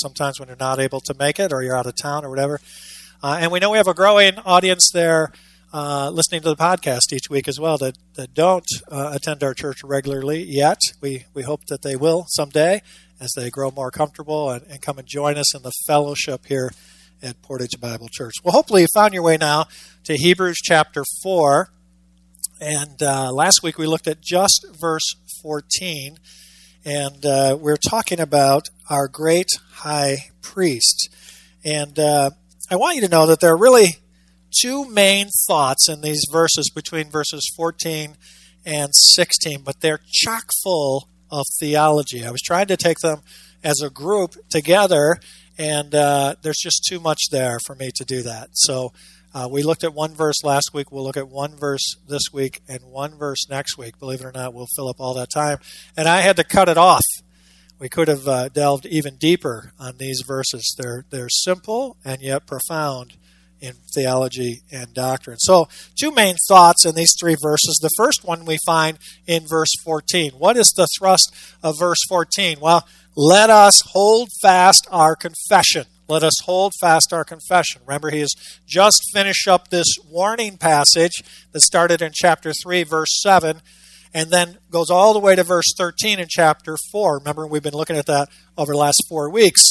sometimes when you're not able to make it or you're out of town or whatever. Uh, and we know we have a growing audience there uh, listening to the podcast each week as well that, that don't uh, attend our church regularly yet. We, we hope that they will someday as they grow more comfortable and, and come and join us in the fellowship here at Portage Bible Church. Well, hopefully you found your way now to Hebrews chapter 4. And uh, last week we looked at just verse 14. And uh, we're talking about our great high priest. And uh, I want you to know that there are really two main thoughts in these verses between verses 14 and 16, but they're chock full of theology. I was trying to take them as a group together, and uh, there's just too much there for me to do that. So uh, we looked at one verse last week. We'll look at one verse this week and one verse next week. Believe it or not, we'll fill up all that time. And I had to cut it off. We could have uh, delved even deeper on these verses. They're they're simple and yet profound in theology and doctrine. So, two main thoughts in these three verses. The first one we find in verse 14. What is the thrust of verse 14? Well, let us hold fast our confession. Let us hold fast our confession. Remember, he has just finished up this warning passage that started in chapter 3, verse 7, and then goes all the way to verse 13 in chapter 4. Remember, we've been looking at that over the last four weeks,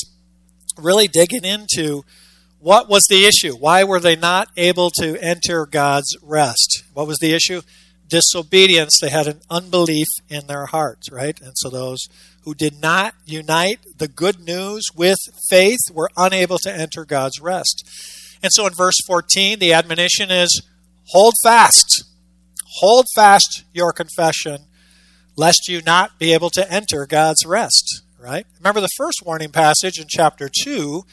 really digging into what was the issue? Why were they not able to enter God's rest? What was the issue? Disobedience. They had an unbelief in their hearts, right? And so those who did not unite the good news with faith were unable to enter God's rest. And so in verse 14, the admonition is hold fast. Hold fast your confession, lest you not be able to enter God's rest, right? Remember the first warning passage in chapter 2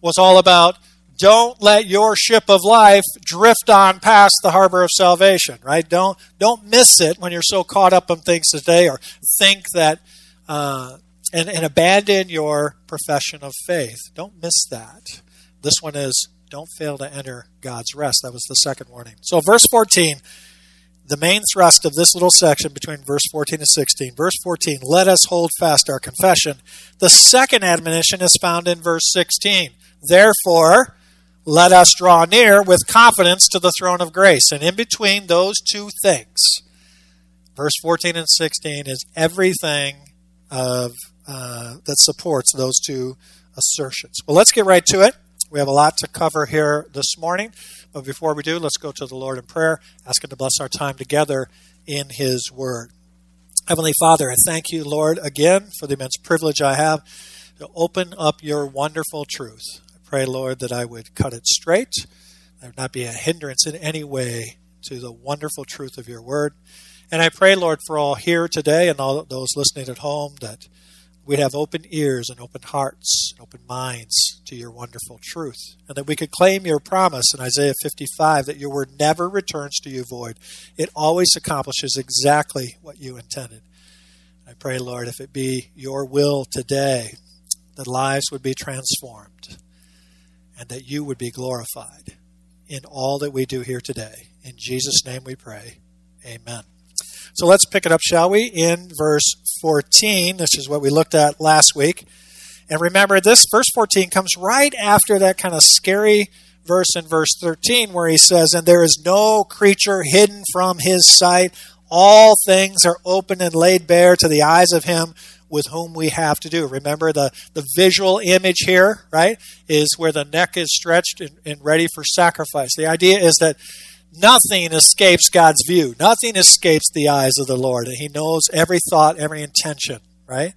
was all about don't let your ship of life drift on past the harbor of salvation right? Don't don't miss it when you're so caught up in things today or think that uh, and, and abandon your profession of faith. Don't miss that. This one is don't fail to enter god's rest. That was the second warning. So verse 14 the main thrust of this little section between verse 14 and 16 verse 14 let us hold fast our confession. The second admonition is found in verse 16 therefore let us draw near with confidence to the throne of grace. And in between those two things, verse 14 and 16 is everything of, uh, that supports those two assertions. Well, let's get right to it. We have a lot to cover here this morning. But before we do, let's go to the Lord in prayer, ask Him to bless our time together in His Word. Heavenly Father, I thank you, Lord, again for the immense privilege I have to open up your wonderful truth pray, Lord, that I would cut it straight. There would not be a hindrance in any way to the wonderful truth of your word. And I pray, Lord, for all here today and all those listening at home that we'd have open ears and open hearts and open minds to your wonderful truth. And that we could claim your promise in Isaiah 55 that your word never returns to you void. It always accomplishes exactly what you intended. I pray, Lord, if it be your will today, that lives would be transformed and that you would be glorified in all that we do here today. In Jesus' name we pray. Amen. So let's pick it up, shall we, in verse 14. This is what we looked at last week. And remember, this verse 14 comes right after that kind of scary verse in verse 13 where he says, And there is no creature hidden from his sight. All things are open and laid bare to the eyes of him with whom we have to do. Remember the, the visual image here, right, is where the neck is stretched and, and ready for sacrifice. The idea is that nothing escapes God's view, nothing escapes the eyes of the Lord. And He knows every thought, every intention, right?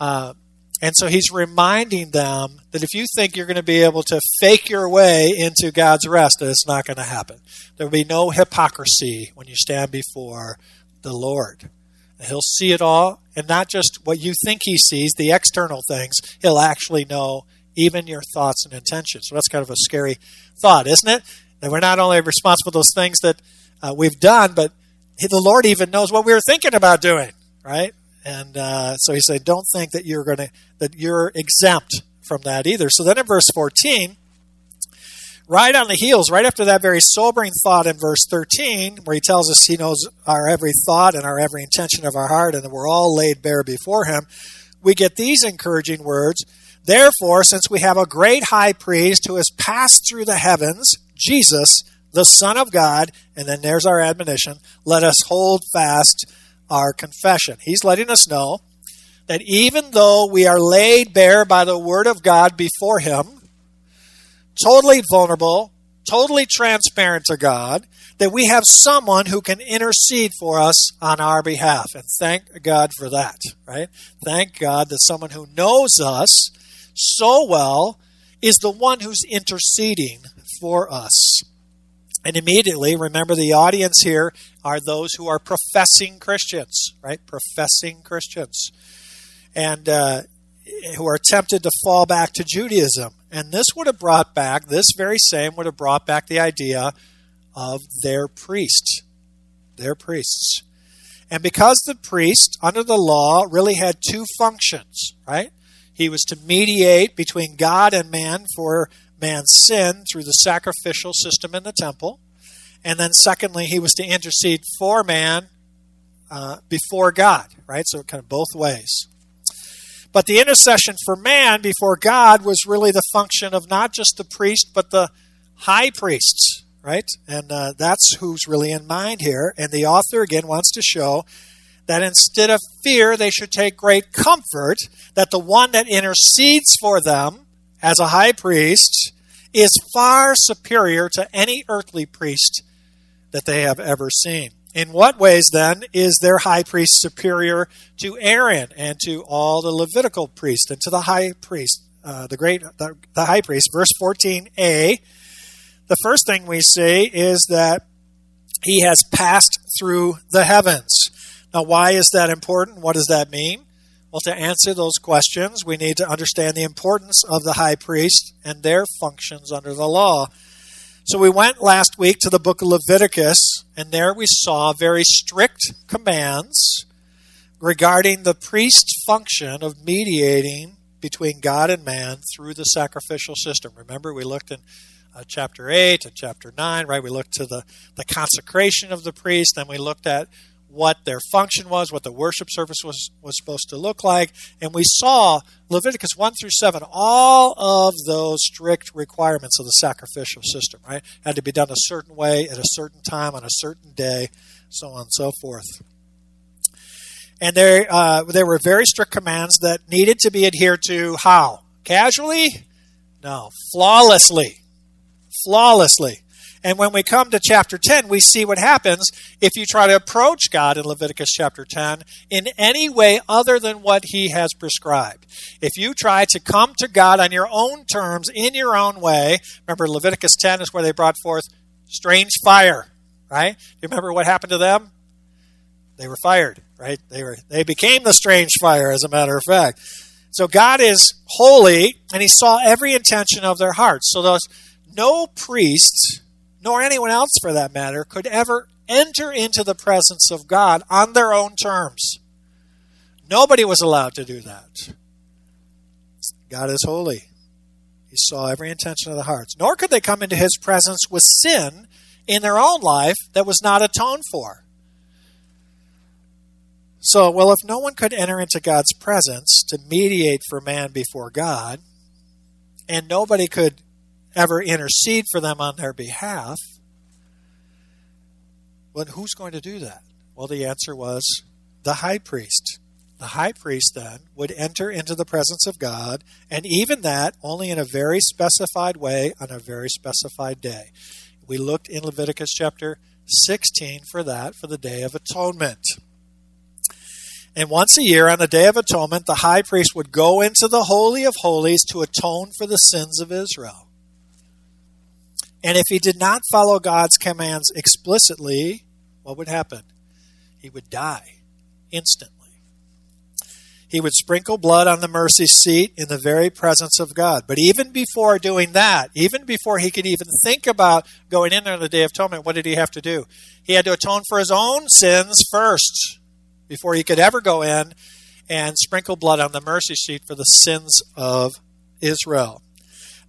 Uh, and so he's reminding them that if you think you're going to be able to fake your way into God's rest, that it's not going to happen. There will be no hypocrisy when you stand before the Lord. He'll see it all, and not just what you think he sees, the external things. He'll actually know even your thoughts and intentions. So that's kind of a scary thought, isn't it? That we're not only responsible for those things that uh, we've done, but the Lord even knows what we were thinking about doing, right? And uh, so he said, "Don't think that you're going to that you're exempt from that either." So then in verse 14, right on the heels, right after that very sobering thought in verse 13, where he tells us he knows our every thought and our every intention of our heart, and that we're all laid bare before him, we get these encouraging words Therefore, since we have a great high priest who has passed through the heavens, Jesus, the Son of God, and then there's our admonition, let us hold fast our confession. He's letting us know that even though we are laid bare by the Word of God before Him, totally vulnerable, totally transparent to God, that we have someone who can intercede for us on our behalf. And thank God for that, right? Thank God that someone who knows us so well is the one who's interceding for us. And immediately, remember the audience here are those who are professing Christians, right? Professing Christians and uh, who are tempted to fall back to Judaism. And this would have brought back, this very same would have brought back the idea of their priest, their priests. And because the priest, under the law, really had two functions, right? He was to mediate between God and man for man's sin through the sacrificial system in the temple. And then, secondly, he was to intercede for man uh, before God, right? So, kind of both ways. But the intercession for man before God was really the function of not just the priest, but the high priests, right? And uh, that's who's really in mind here. And the author, again, wants to show that instead of fear, they should take great comfort that the one that intercedes for them as a high priest is far superior to any earthly priest that they have ever seen. In what ways, then, is their high priest superior to Aaron and to all the Levitical priests and to the high priest, uh, the great, the, the high priest? Verse 14a. The first thing we see is that he has passed through the heavens. Now, why is that important? What does that mean? Well, to answer those questions, we need to understand the importance of the high priest and their functions under the law. So we went last week to the book of Leviticus, and there we saw very strict commands regarding the priest's function of mediating between God and man through the sacrificial system. Remember, we looked in uh, chapter 8 and chapter 9, right? We looked to the, the consecration of the priest, then we looked at what their function was, what the worship service was, was supposed to look like. And we saw Leviticus 1 through 7, all of those strict requirements of the sacrificial system, right? Had to be done a certain way at a certain time on a certain day, so on and so forth. And there, uh, there were very strict commands that needed to be adhered to how? Casually? No, flawlessly. Flawlessly. And when we come to chapter 10, we see what happens if you try to approach God in Leviticus chapter 10 in any way other than what he has prescribed. If you try to come to God on your own terms, in your own way, remember Leviticus 10 is where they brought forth strange fire, right? Do you remember what happened to them? They were fired, right? They were they became the strange fire as a matter of fact. So God is holy and he saw every intention of their hearts. So those no priest nor anyone else for that matter, could ever enter into the presence of God on their own terms. Nobody was allowed to do that. God is holy. He saw every intention of the hearts. Nor could they come into his presence with sin in their own life that was not atoned for. So, well, if no one could enter into God's presence to mediate for man before God, and nobody could ever intercede for them on their behalf, But who's going to do that? Well, the answer was the high priest. The high priest then would enter into the presence of God, and even that only in a very specified way on a very specified day. We looked in Leviticus chapter 16 for that, for the Day of Atonement. And once a year on the Day of Atonement, the high priest would go into the Holy of Holies to atone for the sins of Israel. And if he did not follow God's commands explicitly, what would happen? He would die instantly. He would sprinkle blood on the mercy seat in the very presence of God. But even before doing that, even before he could even think about going in there on the Day of Atonement, what did he have to do? He had to atone for his own sins first before he could ever go in and sprinkle blood on the mercy seat for the sins of Israel.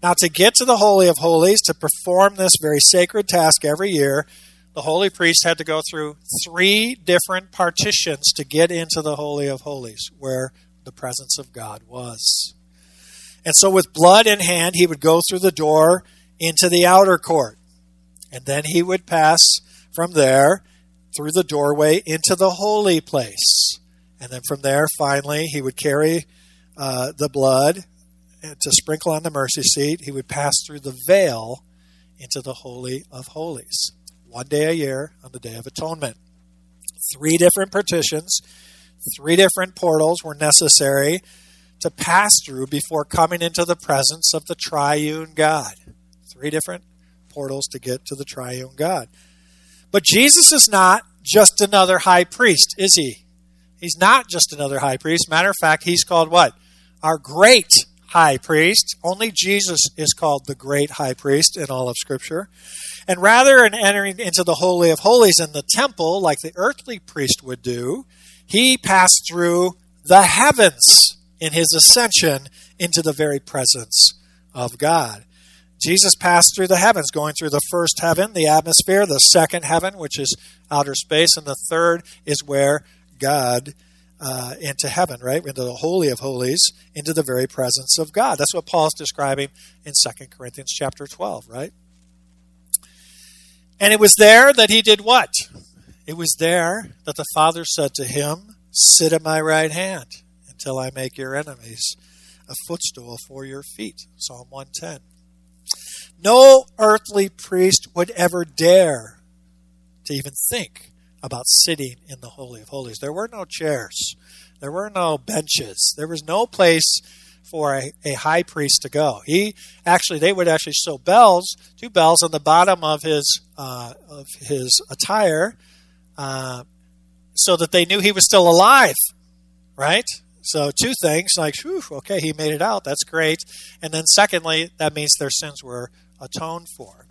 Now, to get to the Holy of Holies, to perform this very sacred task every year, the holy priest had to go through three different partitions to get into the Holy of Holies, where the presence of God was. And so, with blood in hand, he would go through the door into the outer court. And then he would pass from there through the doorway into the holy place. And then from there, finally, he would carry uh, the blood Uh, to sprinkle on the mercy seat. He would pass through the veil into the Holy of Holies. One day a year on the Day of Atonement. Three different partitions, three different portals were necessary to pass through before coming into the presence of the triune God. Three different portals to get to the triune God. But Jesus is not just another high priest, is he? He's not just another high priest. Matter of fact, he's called what? Our great high priest. Only Jesus is called the great high priest in all of Scripture. And rather than entering into the Holy of Holies in the temple like the earthly priest would do, he passed through the heavens in his ascension into the very presence of God. Jesus passed through the heavens, going through the first heaven, the atmosphere, the second heaven, which is outer space, and the third is where God uh, into heaven, right? Into the Holy of Holies, into the very presence of God. That's what Paul's describing in 2 Corinthians chapter 12, right? And it was there that he did what? It was there that the Father said to him, Sit at my right hand until I make your enemies a footstool for your feet. Psalm 110. No earthly priest would ever dare to even think about sitting in the Holy of Holies. There were no chairs, there were no benches, there was no place for a, a high priest to go. He actually, they would actually sew bells, two bells on the bottom of his uh, of his attire, uh, so that they knew he was still alive. Right. So two things like, whew, okay, he made it out. That's great. And then secondly, that means their sins were atoned for.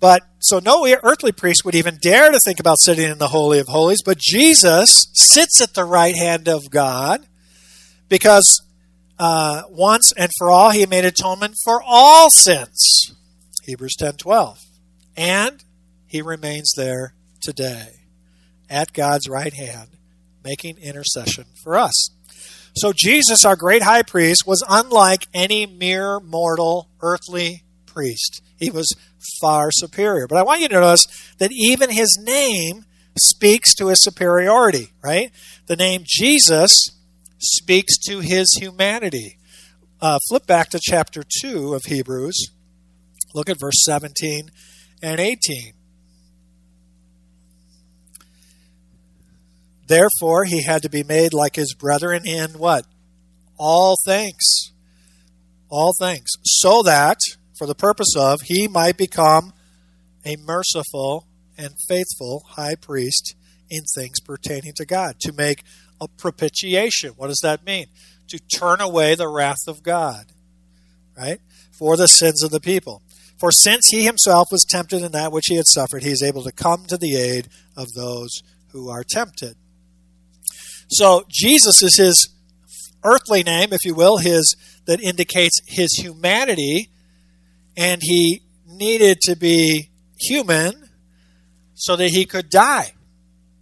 But so no earthly priest would even dare to think about sitting in the Holy of Holies, but Jesus sits at the right hand of God because uh, once and for all he made atonement for all sins. Hebrews 10:12. And he remains there today at God's right hand making intercession for us. So Jesus, our great high priest, was unlike any mere mortal earthly priest. He was far superior. But I want you to notice that even his name speaks to his superiority, right? The name Jesus speaks to his humanity. Uh, flip back to chapter 2 of Hebrews. Look at verse 17 and 18. Therefore, he had to be made like his brethren in what? All things. All things. So that, for the purpose of, he might become a merciful and faithful high priest in things pertaining to God, to make a propitiation. What does that mean? To turn away the wrath of God, right? For the sins of the people. For since he himself was tempted in that which he had suffered, he is able to come to the aid of those who are tempted. So Jesus is his earthly name, if you will, his that indicates his humanity, and he needed to be human so that he could die.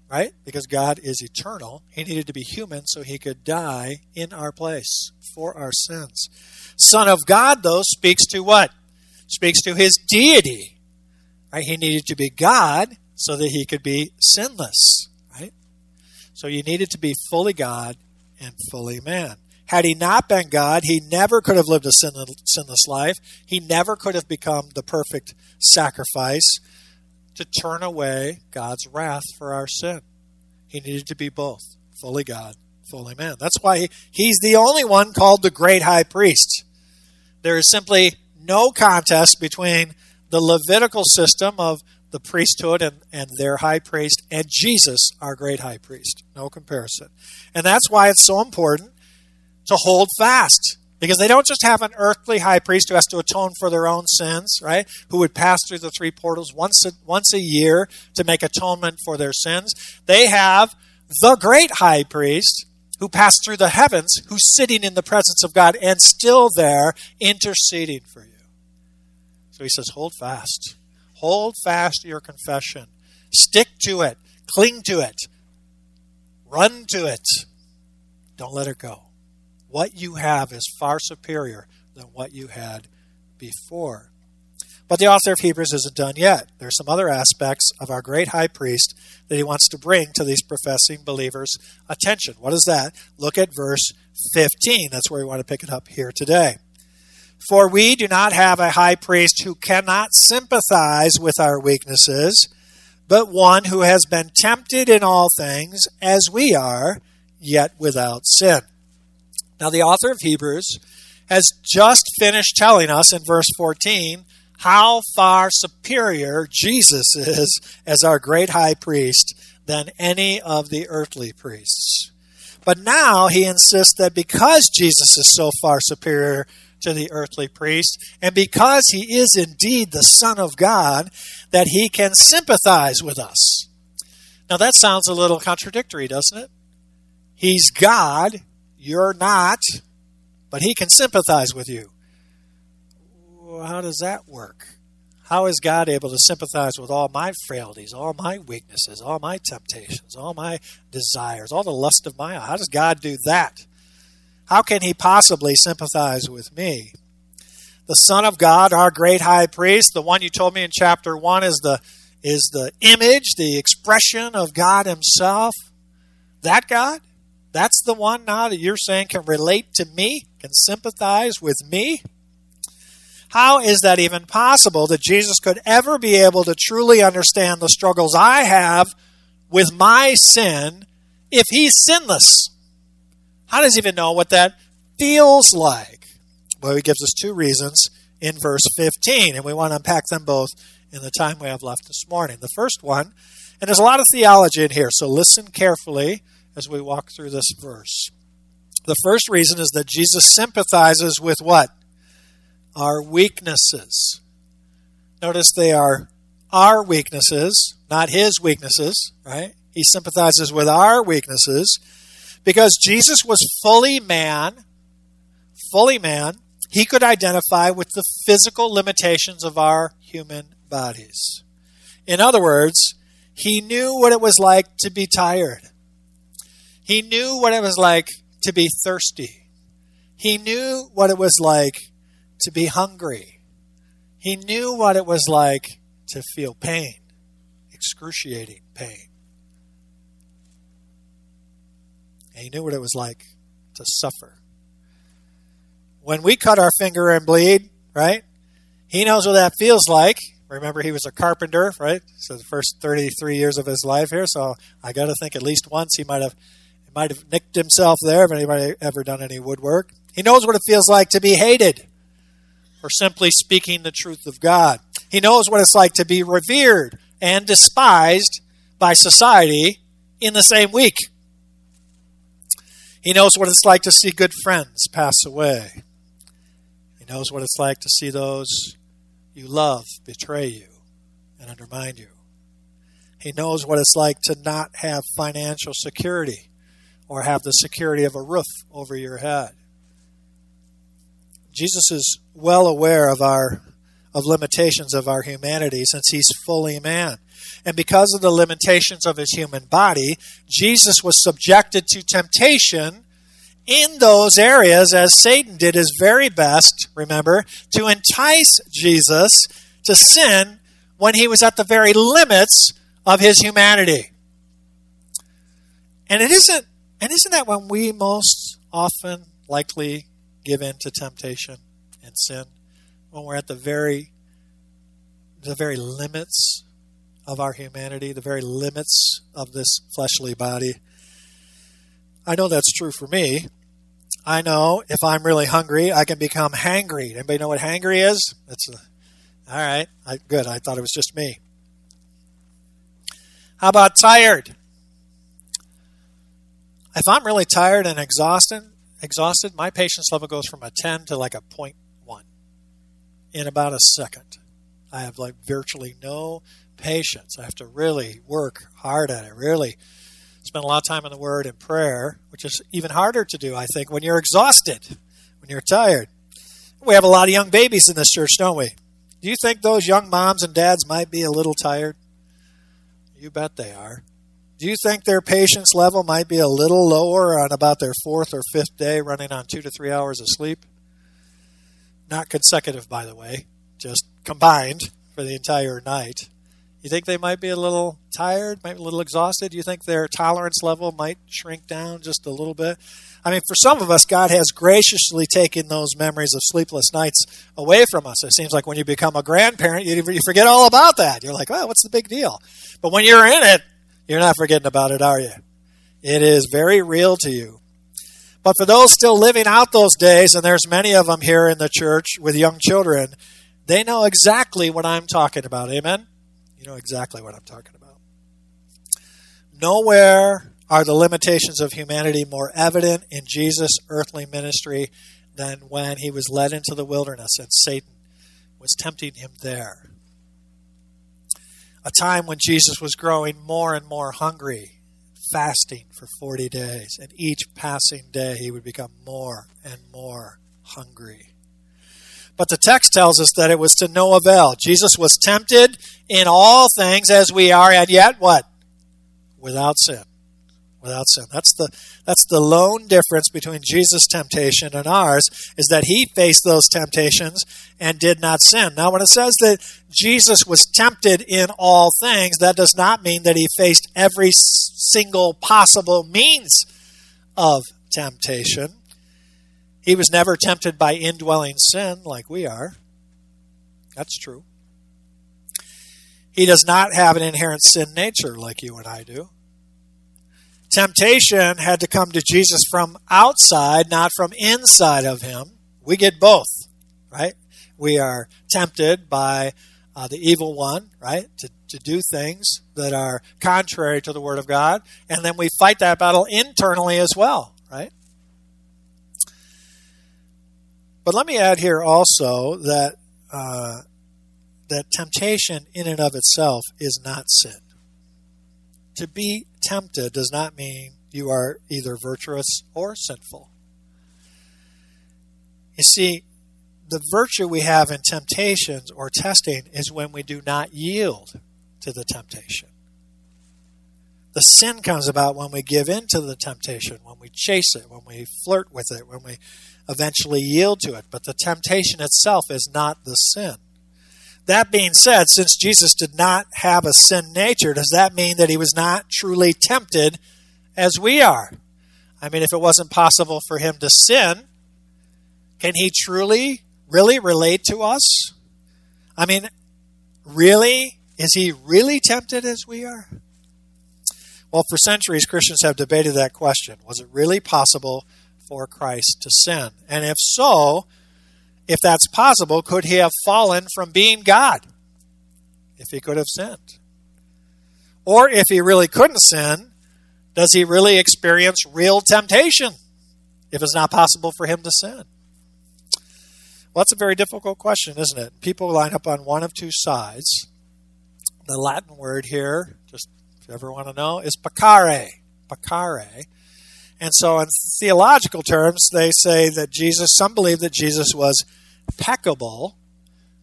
Right? Because God is eternal. He needed to be human so he could die in our place for our sins. Son of God, though, speaks to what? Speaks to his deity. Right? He needed to be God so that he could be sinless. Right? So you needed to be fully God and fully man. Had he not been God, he never could have lived a sinless life. He never could have become the perfect sacrifice to turn away God's wrath for our sin. He needed to be both fully God, fully man. That's why he's the only one called the great high priest. There is simply no contest between the Levitical system of the priesthood and, and their high priest and Jesus, our great high priest. No comparison. And that's why it's so important to hold fast. Because they don't just have an earthly high priest who has to atone for their own sins, right? Who would pass through the three portals once a, once a year to make atonement for their sins. They have the great high priest who passed through the heavens, who's sitting in the presence of God and still there interceding for you. So he says, hold fast. Hold fast your confession. Stick to it. Cling to it. Run to it. Don't let it go. What you have is far superior than what you had before. But the author of Hebrews isn't done yet. There are some other aspects of our great high priest that he wants to bring to these professing believers' attention. What is that? Look at verse 15. That's where we want to pick it up here today. For we do not have a high priest who cannot sympathize with our weaknesses, but one who has been tempted in all things as we are, yet without sin. Now, the author of Hebrews has just finished telling us in verse 14 how far superior Jesus is as our great high priest than any of the earthly priests. But now he insists that because Jesus is so far superior to the earthly priest, and because he is indeed the Son of God, that he can sympathize with us. Now that sounds a little contradictory, doesn't it? He's God, you're not, but he can sympathize with you how does that work? How is God able to sympathize with all my frailties, all my weaknesses, all my temptations, all my desires, all the lust of my eye? How does God do that? How can He possibly sympathize with me? The Son of God, our great high priest, the one you told me in chapter 1 is the, is the image, the expression of God Himself. That God? That's the one now that you're saying can relate to me, can sympathize with me? How is that even possible that Jesus could ever be able to truly understand the struggles I have with my sin if he's sinless? How does he even know what that feels like? Well, he gives us two reasons in verse 15, and we want to unpack them both in the time we have left this morning. The first one, and there's a lot of theology in here, so listen carefully as we walk through this verse. The first reason is that Jesus sympathizes with what? our weaknesses. Notice they are our weaknesses, not his weaknesses, right? He sympathizes with our weaknesses because Jesus was fully man, fully man. He could identify with the physical limitations of our human bodies. In other words, he knew what it was like to be tired. He knew what it was like to be thirsty. He knew what it was like to be hungry. He knew what it was like to feel pain, excruciating pain. And he knew what it was like to suffer. When we cut our finger and bleed, right? He knows what that feels like. Remember, he was a carpenter, right? So the first 33 years of his life here. So I got to think at least once he might have might have nicked himself there if anybody ever done any woodwork. He knows what it feels like to be hated for simply speaking the truth of God. He knows what it's like to be revered and despised by society in the same week. He knows what it's like to see good friends pass away. He knows what it's like to see those you love betray you and undermine you. He knows what it's like to not have financial security or have the security of a roof over your head. Jesus is well aware of our of limitations of our humanity since he's fully man. And because of the limitations of his human body, Jesus was subjected to temptation in those areas as Satan did his very best, remember, to entice Jesus to sin when he was at the very limits of his humanity. And it isn't and isn't that when we most often likely give in to temptation and sin, when we're at the very the very limits of our humanity, the very limits of this fleshly body. I know that's true for me. I know if I'm really hungry, I can become hangry. Anybody know what hangry is? That's a, all right. I, good. I thought it was just me. How about tired? If I'm really tired and exhausted, exhausted, my patience level goes from a 10 to like a 0.1 in about a second. I have like virtually no patience. I have to really work hard at it, really spend a lot of time in the Word and prayer, which is even harder to do, I think, when you're exhausted, when you're tired. We have a lot of young babies in this church, don't we? Do you think those young moms and dads might be a little tired? You bet they are. Do you think their patience level might be a little lower on about their fourth or fifth day running on two to three hours of sleep? Not consecutive, by the way, just combined for the entire night. You think they might be a little tired, might be a little exhausted? Do you think their tolerance level might shrink down just a little bit? I mean, for some of us, God has graciously taken those memories of sleepless nights away from us. It seems like when you become a grandparent, you, you forget all about that. You're like, well, what's the big deal? But when you're in it, you're not forgetting about it, are you? It is very real to you. But for those still living out those days, and there's many of them here in the church with young children, they know exactly what I'm talking about. Amen? You know exactly what I'm talking about. Nowhere are the limitations of humanity more evident in Jesus' earthly ministry than when he was led into the wilderness and Satan was tempting him there. A time when Jesus was growing more and more hungry, fasting for 40 days, and each passing day he would become more and more hungry. But the text tells us that it was to no avail. Jesus was tempted in all things as we are, and yet what? Without sin without sin. That's the that's the lone difference between Jesus' temptation and ours is that he faced those temptations and did not sin. Now when it says that Jesus was tempted in all things, that does not mean that he faced every single possible means of temptation. He was never tempted by indwelling sin like we are. That's true. He does not have an inherent sin nature like you and I do. Temptation had to come to Jesus from outside, not from inside of him. We get both, right? We are tempted by uh, the evil one, right, to, to do things that are contrary to the Word of God. And then we fight that battle internally as well, right? But let me add here also that uh, that temptation in and of itself is not sin. To be tempted does not mean you are either virtuous or sinful. You see, the virtue we have in temptations or testing is when we do not yield to the temptation. The sin comes about when we give in to the temptation, when we chase it, when we flirt with it, when we eventually yield to it. But the temptation itself is not the sin. That being said, since Jesus did not have a sin nature, does that mean that he was not truly tempted as we are? I mean, if it wasn't possible for him to sin, can he truly, really relate to us? I mean, really? Is he really tempted as we are? Well, for centuries, Christians have debated that question. Was it really possible for Christ to sin? And if so, if that's possible, could he have fallen from being God? If he could have sinned. Or if he really couldn't sin, does he really experience real temptation if it's not possible for him to sin? Well, that's a very difficult question, isn't it? People line up on one of two sides. The Latin word here, just if you ever want to know, is peccare. Peccare. And so, in theological terms, they say that Jesus, some believe that Jesus was peccable,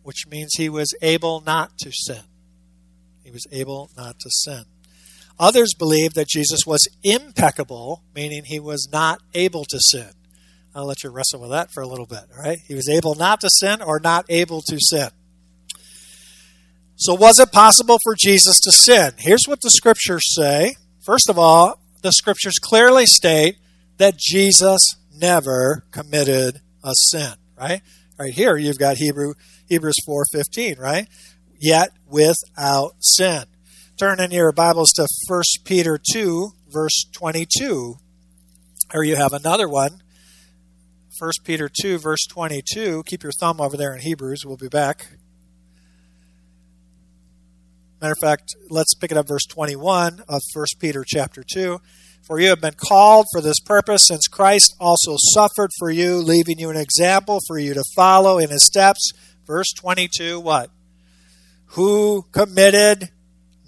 which means he was able not to sin. He was able not to sin. Others believe that Jesus was impeccable, meaning he was not able to sin. I'll let you wrestle with that for a little bit, right? He was able not to sin or not able to sin. So, was it possible for Jesus to sin? Here's what the scriptures say. First of all, the scriptures clearly state that Jesus never committed a sin, right? Right here you've got Hebrew Hebrews 4:15, right? Yet without sin. Turn in your Bibles to 1 Peter 2 verse 22. Or you have another one. 1 Peter 2 verse 22. Keep your thumb over there in Hebrews. We'll be back. Matter of fact, let's pick it up verse 21 of 1 Peter chapter 2. For you have been called for this purpose, since Christ also suffered for you, leaving you an example for you to follow in his steps. Verse 22, what? Who committed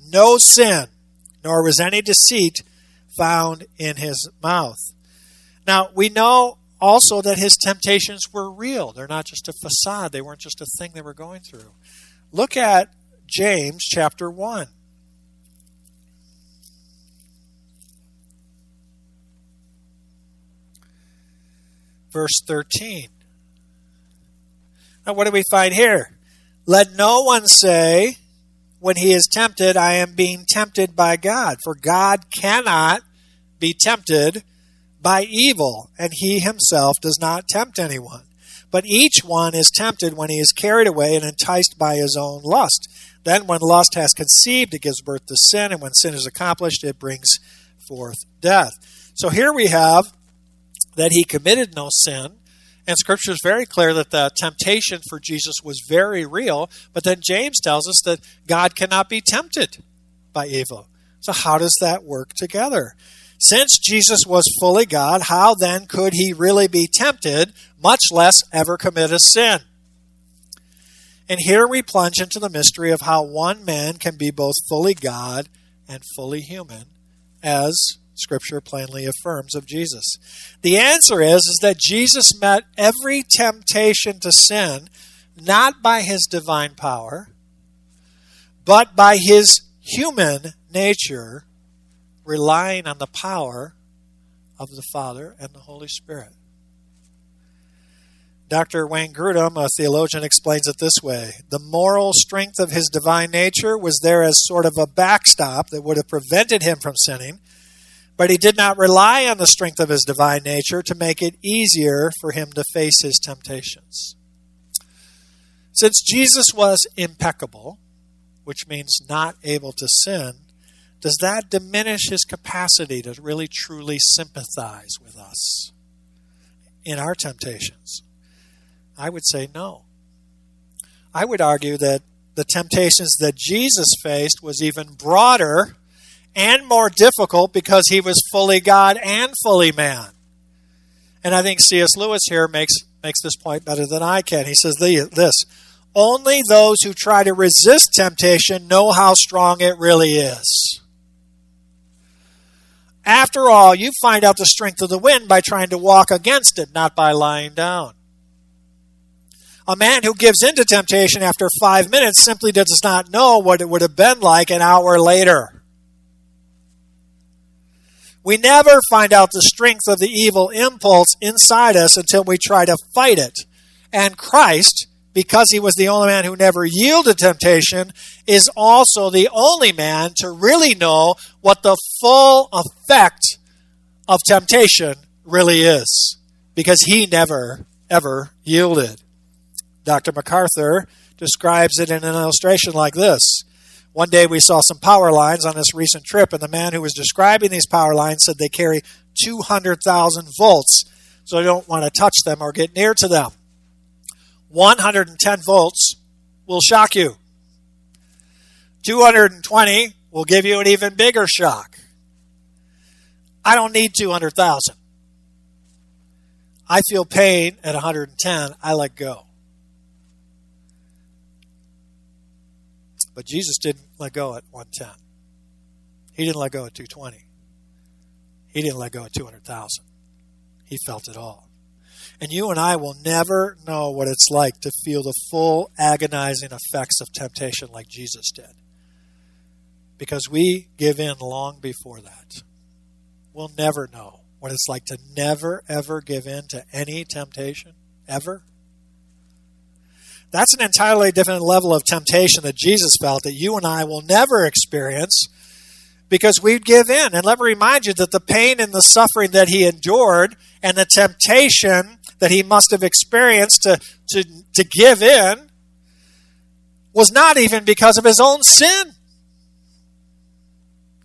no sin, nor was any deceit found in his mouth. Now, we know also that his temptations were real. They're not just a facade, they weren't just a thing they were going through. Look at James chapter 1. Verse 13. Now, what do we find here? Let no one say, when he is tempted, I am being tempted by God. For God cannot be tempted by evil, and he himself does not tempt anyone. But each one is tempted when he is carried away and enticed by his own lust. Then, when lust has conceived, it gives birth to sin, and when sin is accomplished, it brings forth death. So here we have that he committed no sin, and Scripture is very clear that the temptation for Jesus was very real. But then James tells us that God cannot be tempted by evil. So, how does that work together? Since Jesus was fully God, how then could he really be tempted, much less ever commit a sin? And here we plunge into the mystery of how one man can be both fully God and fully human, as Scripture plainly affirms of Jesus. The answer is, is that Jesus met every temptation to sin not by his divine power, but by his human nature, relying on the power of the Father and the Holy Spirit. Dr. Wayne Grudem, a theologian, explains it this way The moral strength of his divine nature was there as sort of a backstop that would have prevented him from sinning but he did not rely on the strength of his divine nature to make it easier for him to face his temptations. Since Jesus was impeccable, which means not able to sin, does that diminish his capacity to really truly sympathize with us in our temptations? I would say no. I would argue that the temptations that Jesus faced was even broader and more difficult because he was fully God and fully man. And I think C.S. Lewis here makes, makes this point better than I can. He says this Only those who try to resist temptation know how strong it really is. After all, you find out the strength of the wind by trying to walk against it, not by lying down. A man who gives in to temptation after five minutes simply does not know what it would have been like an hour later. We never find out the strength of the evil impulse inside us until we try to fight it. And Christ, because he was the only man who never yielded temptation, is also the only man to really know what the full effect of temptation really is. Because he never, ever yielded. Dr. MacArthur describes it in an illustration like this one day we saw some power lines on this recent trip, and the man who was describing these power lines said they carry 200,000 volts, so you don't want to touch them or get near to them. 110 volts will shock you. 220 will give you an even bigger shock. I don't need 200,000. I feel pain at 110, I let go. But Jesus didn't let go at 110. He didn't let go at 220. He didn't let go at 200,000. He felt it all. And you and I will never know what it's like to feel the full agonizing effects of temptation like Jesus did. Because we give in long before that. We'll never know what it's like to never, ever give in to any temptation, ever. That's an entirely different level of temptation that Jesus felt that you and I will never experience because we'd give in. And let me remind you that the pain and the suffering that he endured and the temptation that he must have experienced to, to, to give in was not even because of his own sin.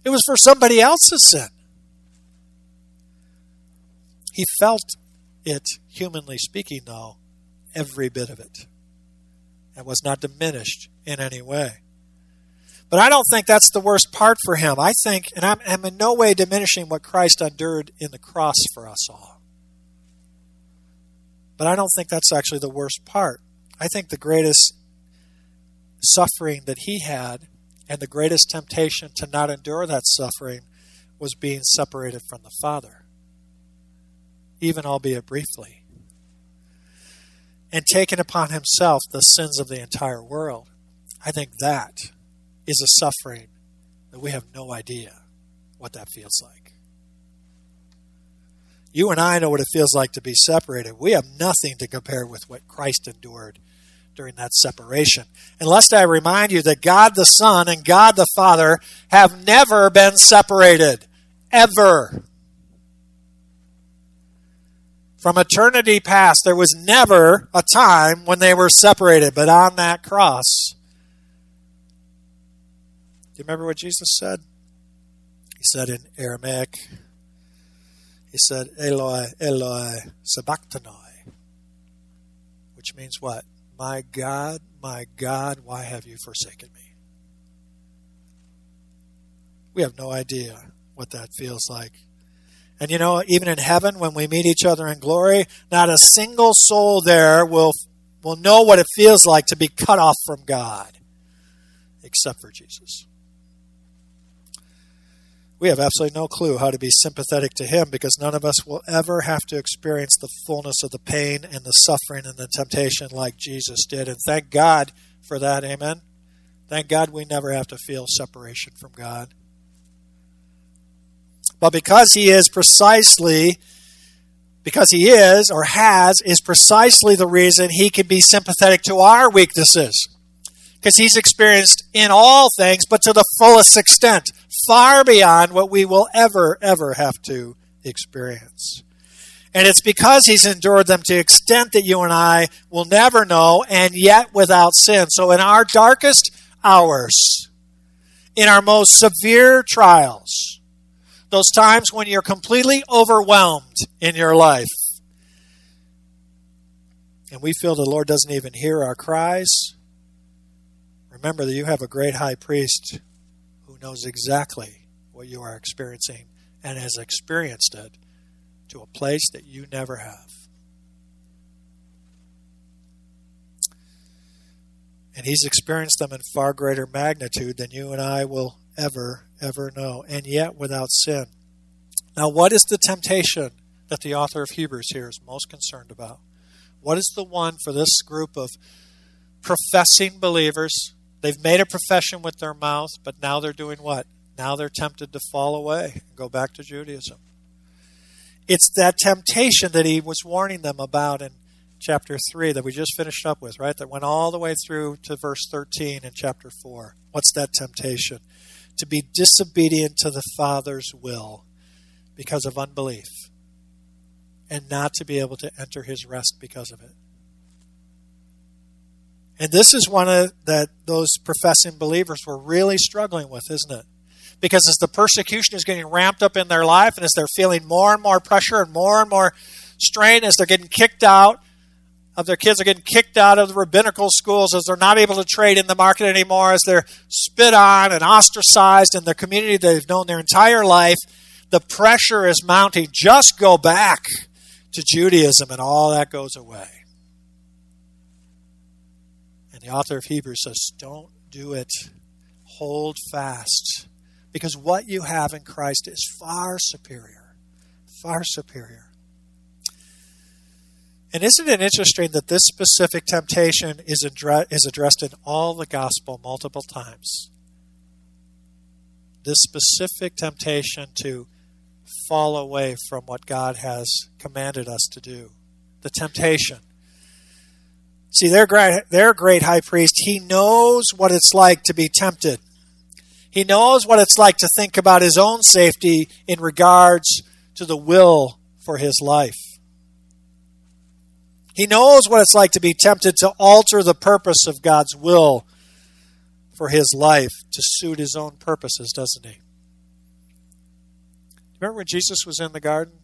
It was for somebody else's sin. He felt it, humanly speaking, though, every bit of it and was not diminished in any way. But I don't think that's the worst part for him. I think, and I'm, I'm in no way diminishing what Christ endured in the cross for us all. But I don't think that's actually the worst part. I think the greatest suffering that he had and the greatest temptation to not endure that suffering was being separated from the Father, even albeit briefly and taken upon himself the sins of the entire world. I think that is a suffering that we have no idea what that feels like. You and I know what it feels like to be separated. We have nothing to compare with what Christ endured during that separation. And lest I remind you that God the Son and God the Father have never been separated. Ever. From eternity past, there was never a time when they were separated, but on that cross, do you remember what Jesus said? He said in Aramaic, he said, Eloi, Eloi, sabachthani, which means what? My God, my God, why have you forsaken me? We have no idea what that feels like. And you know, even in heaven, when we meet each other in glory, not a single soul there will, will know what it feels like to be cut off from God, except for Jesus. We have absolutely no clue how to be sympathetic to Him because none of us will ever have to experience the fullness of the pain and the suffering and the temptation like Jesus did. And thank God for that. Amen. Thank God we never have to feel separation from God. But because he is precisely, because he is or has, is precisely the reason he can be sympathetic to our weaknesses. Because he's experienced in all things, but to the fullest extent, far beyond what we will ever, ever have to experience. And it's because he's endured them to the extent that you and I will never know, and yet without sin. So in our darkest hours, in our most severe trials, those times when you're completely overwhelmed in your life. And we feel the Lord doesn't even hear our cries. Remember that you have a great high priest who knows exactly what you are experiencing and has experienced it to a place that you never have. And he's experienced them in far greater magnitude than you and I will ever, ever know, and yet without sin. Now, what is the temptation that the author of Hebrews here is most concerned about? What is the one for this group of professing believers? They've made a profession with their mouth, but now they're doing what? Now they're tempted to fall away and go back to Judaism. It's that temptation that he was warning them about in chapter 3 that we just finished up with, right? That went all the way through to verse 13 in chapter 4. What's that temptation? To be disobedient to the Father's will because of unbelief and not to be able to enter his rest because of it. And this is one of that those professing believers were really struggling with, isn't it? Because as the persecution is getting ramped up in their life and as they're feeling more and more pressure and more and more strain as they're getting kicked out of their kids are getting kicked out of the rabbinical schools as they're not able to trade in the market anymore, as they're spit on and ostracized in the community they've known their entire life. The pressure is mounting. Just go back to Judaism and all that goes away. And the author of Hebrews says, Don't do it. Hold fast. Because what you have in Christ is far superior. Far superior. And isn't it interesting that this specific temptation is, addre- is addressed in all the gospel multiple times? This specific temptation to fall away from what God has commanded us to do. The temptation. See, their great, their great high priest, he knows what it's like to be tempted. He knows what it's like to think about his own safety in regards to the will for his life. He knows what it's like to be tempted to alter the purpose of God's will for his life to suit his own purposes, doesn't he? Remember when Jesus was in the garden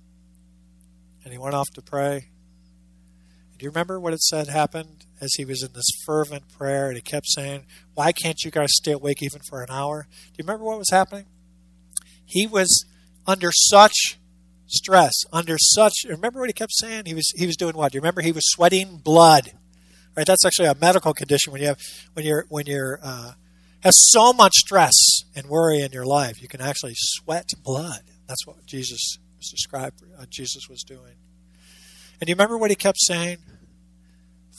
and he went off to pray? Do you remember what it said happened as he was in this fervent prayer and he kept saying, Why can't you guys stay awake even for an hour? Do you remember what was happening? He was under such stress, under such. Remember what he kept saying? He was he was doing what? Do you remember? He was sweating blood. Right. That's actually a medical condition when you have when you're when you're uh, have so much stress and worry in your life, you can actually sweat blood. That's what Jesus was described. Uh, Jesus was doing. And do you remember what he kept saying?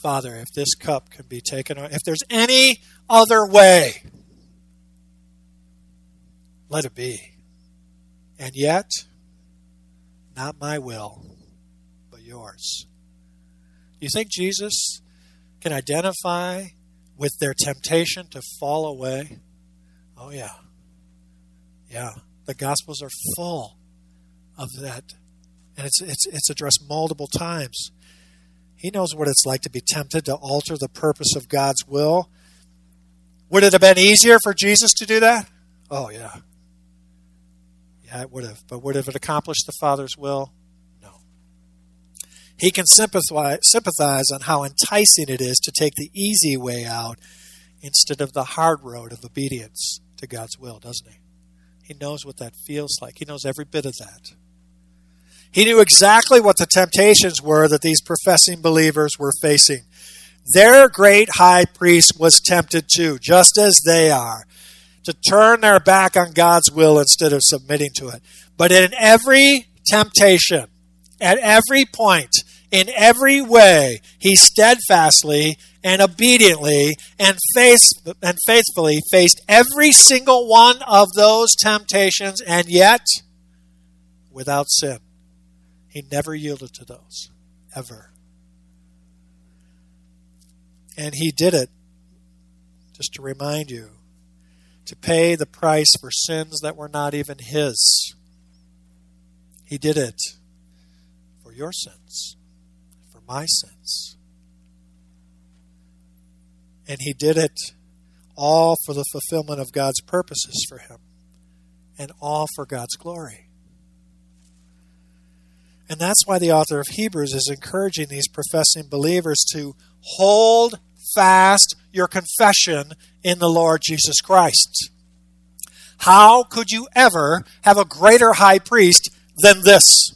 Father, if this cup can be taken, if there's any other way, let it be. And yet, Not my will, but yours. You think Jesus can identify with their temptation to fall away? Oh, yeah. Yeah. The Gospels are full of that. And it's, it's, it's addressed multiple times. He knows what it's like to be tempted to alter the purpose of God's will. Would it have been easier for Jesus to do that? Oh, yeah. Yeah, it would have. But would have it accomplished the Father's will? No. He can sympathize, sympathize on how enticing it is to take the easy way out instead of the hard road of obedience to God's will, doesn't he? He knows what that feels like. He knows every bit of that. He knew exactly what the temptations were that these professing believers were facing. Their great high priest was tempted too, just as they are, to turn their back on God's will instead of submitting to it. But in every temptation, at every point, in every way, he steadfastly and obediently and, face, and faithfully faced every single one of those temptations, and yet without sin. He never yielded to those, ever. And he did it, just to remind you, to pay the price for sins that were not even his. He did it for your sins, for my sins. And he did it all for the fulfillment of God's purposes for him, and all for God's glory. And that's why the author of Hebrews is encouraging these professing believers to hold fast your confession in the Lord Jesus Christ. How could you ever have a greater high priest than this?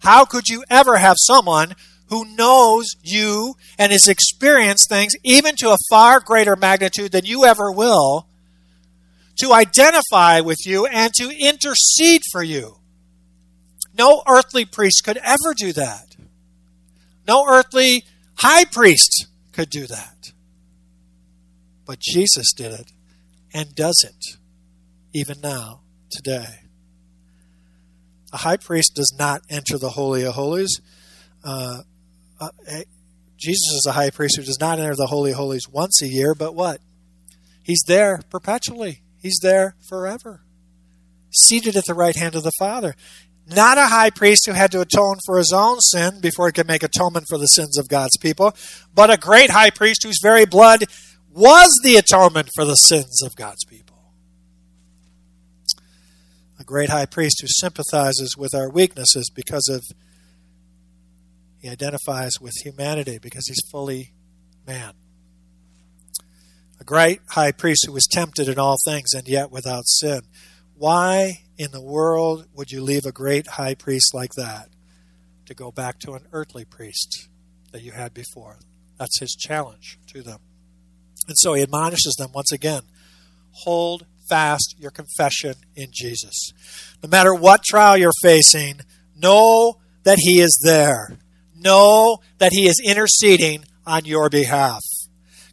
How could you ever have someone who knows you and has experienced things even to a far greater magnitude than you ever will to identify with you and to intercede for you? No earthly priest could ever do that. No earthly high priest could do that. But Jesus did it and does it even now, today. A high priest does not enter the Holy of Holies. Uh, uh, eh, Jesus is a high priest who does not enter the Holy of Holies once a year, but what? He's there perpetually, he's there forever, seated at the right hand of the Father. Not a high priest who had to atone for his own sin before he could make atonement for the sins of God's people, but a great high priest whose very blood was the atonement for the sins of God's people. A great high priest who sympathizes with our weaknesses because of he identifies with humanity because he's fully man. A great high priest who was tempted in all things and yet without sin. Why in the world would you leave a great high priest like that to go back to an earthly priest that you had before? That's his challenge to them. And so he admonishes them once again hold fast your confession in Jesus. No matter what trial you're facing, know that he is there. Know that he is interceding on your behalf.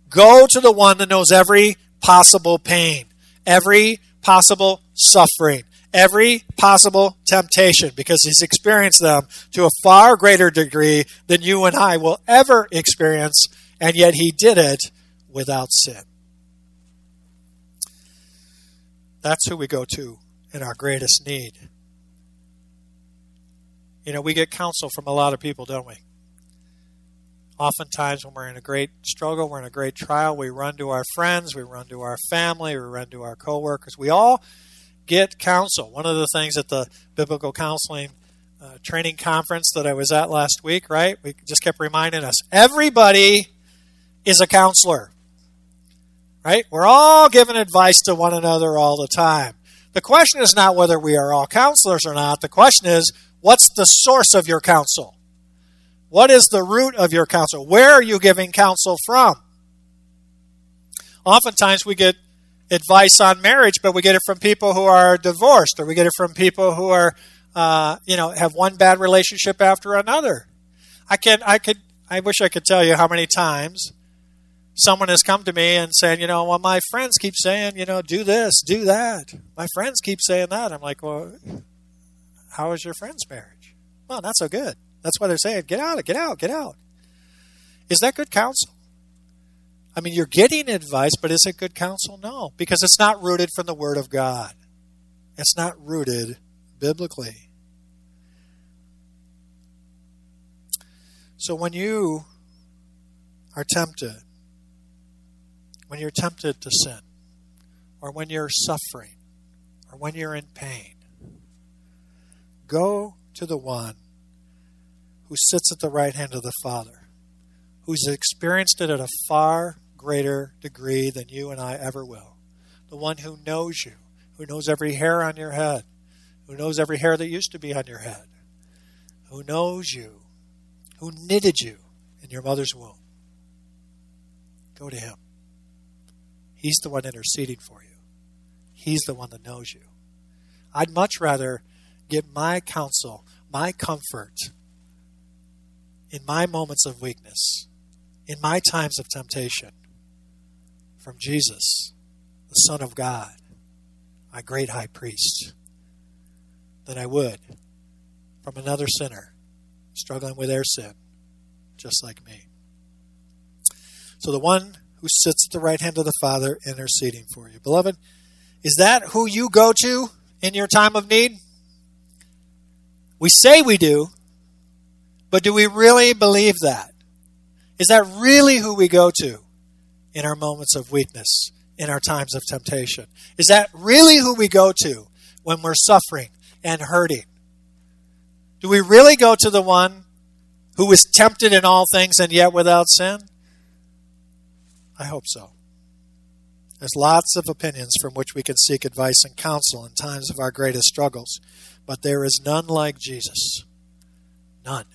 Go to the one that knows every possible pain, every possible suffering, every possible temptation because he's experienced them to a far greater degree than you and I will ever experience, and yet he did it without sin. That's who we go to in our greatest need. You know, we get counsel from a lot of people, don't we? Oftentimes, when we're in a great struggle, we're in a great trial, we run to our friends, we run to our family, we run to our coworkers. We all get counsel. One of the things at the biblical counseling uh, training conference that I was at last week, right? We just kept reminding us everybody is a counselor, right? We're all giving advice to one another all the time. The question is not whether we are all counselors or not. The question is, what's the source of your counsel? What is the root of your counsel? Where are you giving counsel from? Oftentimes we get advice on marriage, but we get it from people who are divorced, or we get it from people who are, uh, you know, have one bad relationship after another. I can, I could, I wish I could tell you how many times someone has come to me and saying, you know, well, my friends keep saying, you know, do this, do that. My friends keep saying that. I'm like, well, how is your friend's marriage? Well, not so good. That's why they're saying, get out, get out, get out. Is that good counsel? I mean, you're getting advice, but is it good counsel? No, because it's not rooted from the Word of God. It's not rooted biblically. So when you are tempted, when you're tempted to sin, or when you're suffering, or when you're in pain, go to the one who sits at the right hand of the Father, who's experienced it at a far greater degree than you and I ever will. The one who knows you, who knows every hair on your head, who knows every hair that used to be on your head, who knows you, who knitted you in your mother's womb. Go to him. He's the one interceding for you. He's the one that knows you. I'd much rather get my counsel, my comfort in my moments of weakness, in my times of temptation, from Jesus, the Son of God, my great high priest, than I would from another sinner struggling with their sin, just like me. So the one who sits at the right hand of the Father interceding for you. Beloved, is that who you go to in your time of need? We say we do, but do we really believe that? Is that really who we go to in our moments of weakness, in our times of temptation? Is that really who we go to when we're suffering and hurting? Do we really go to the one who was tempted in all things and yet without sin? I hope so. There's lots of opinions from which we can seek advice and counsel in times of our greatest struggles, but there is none like Jesus. None.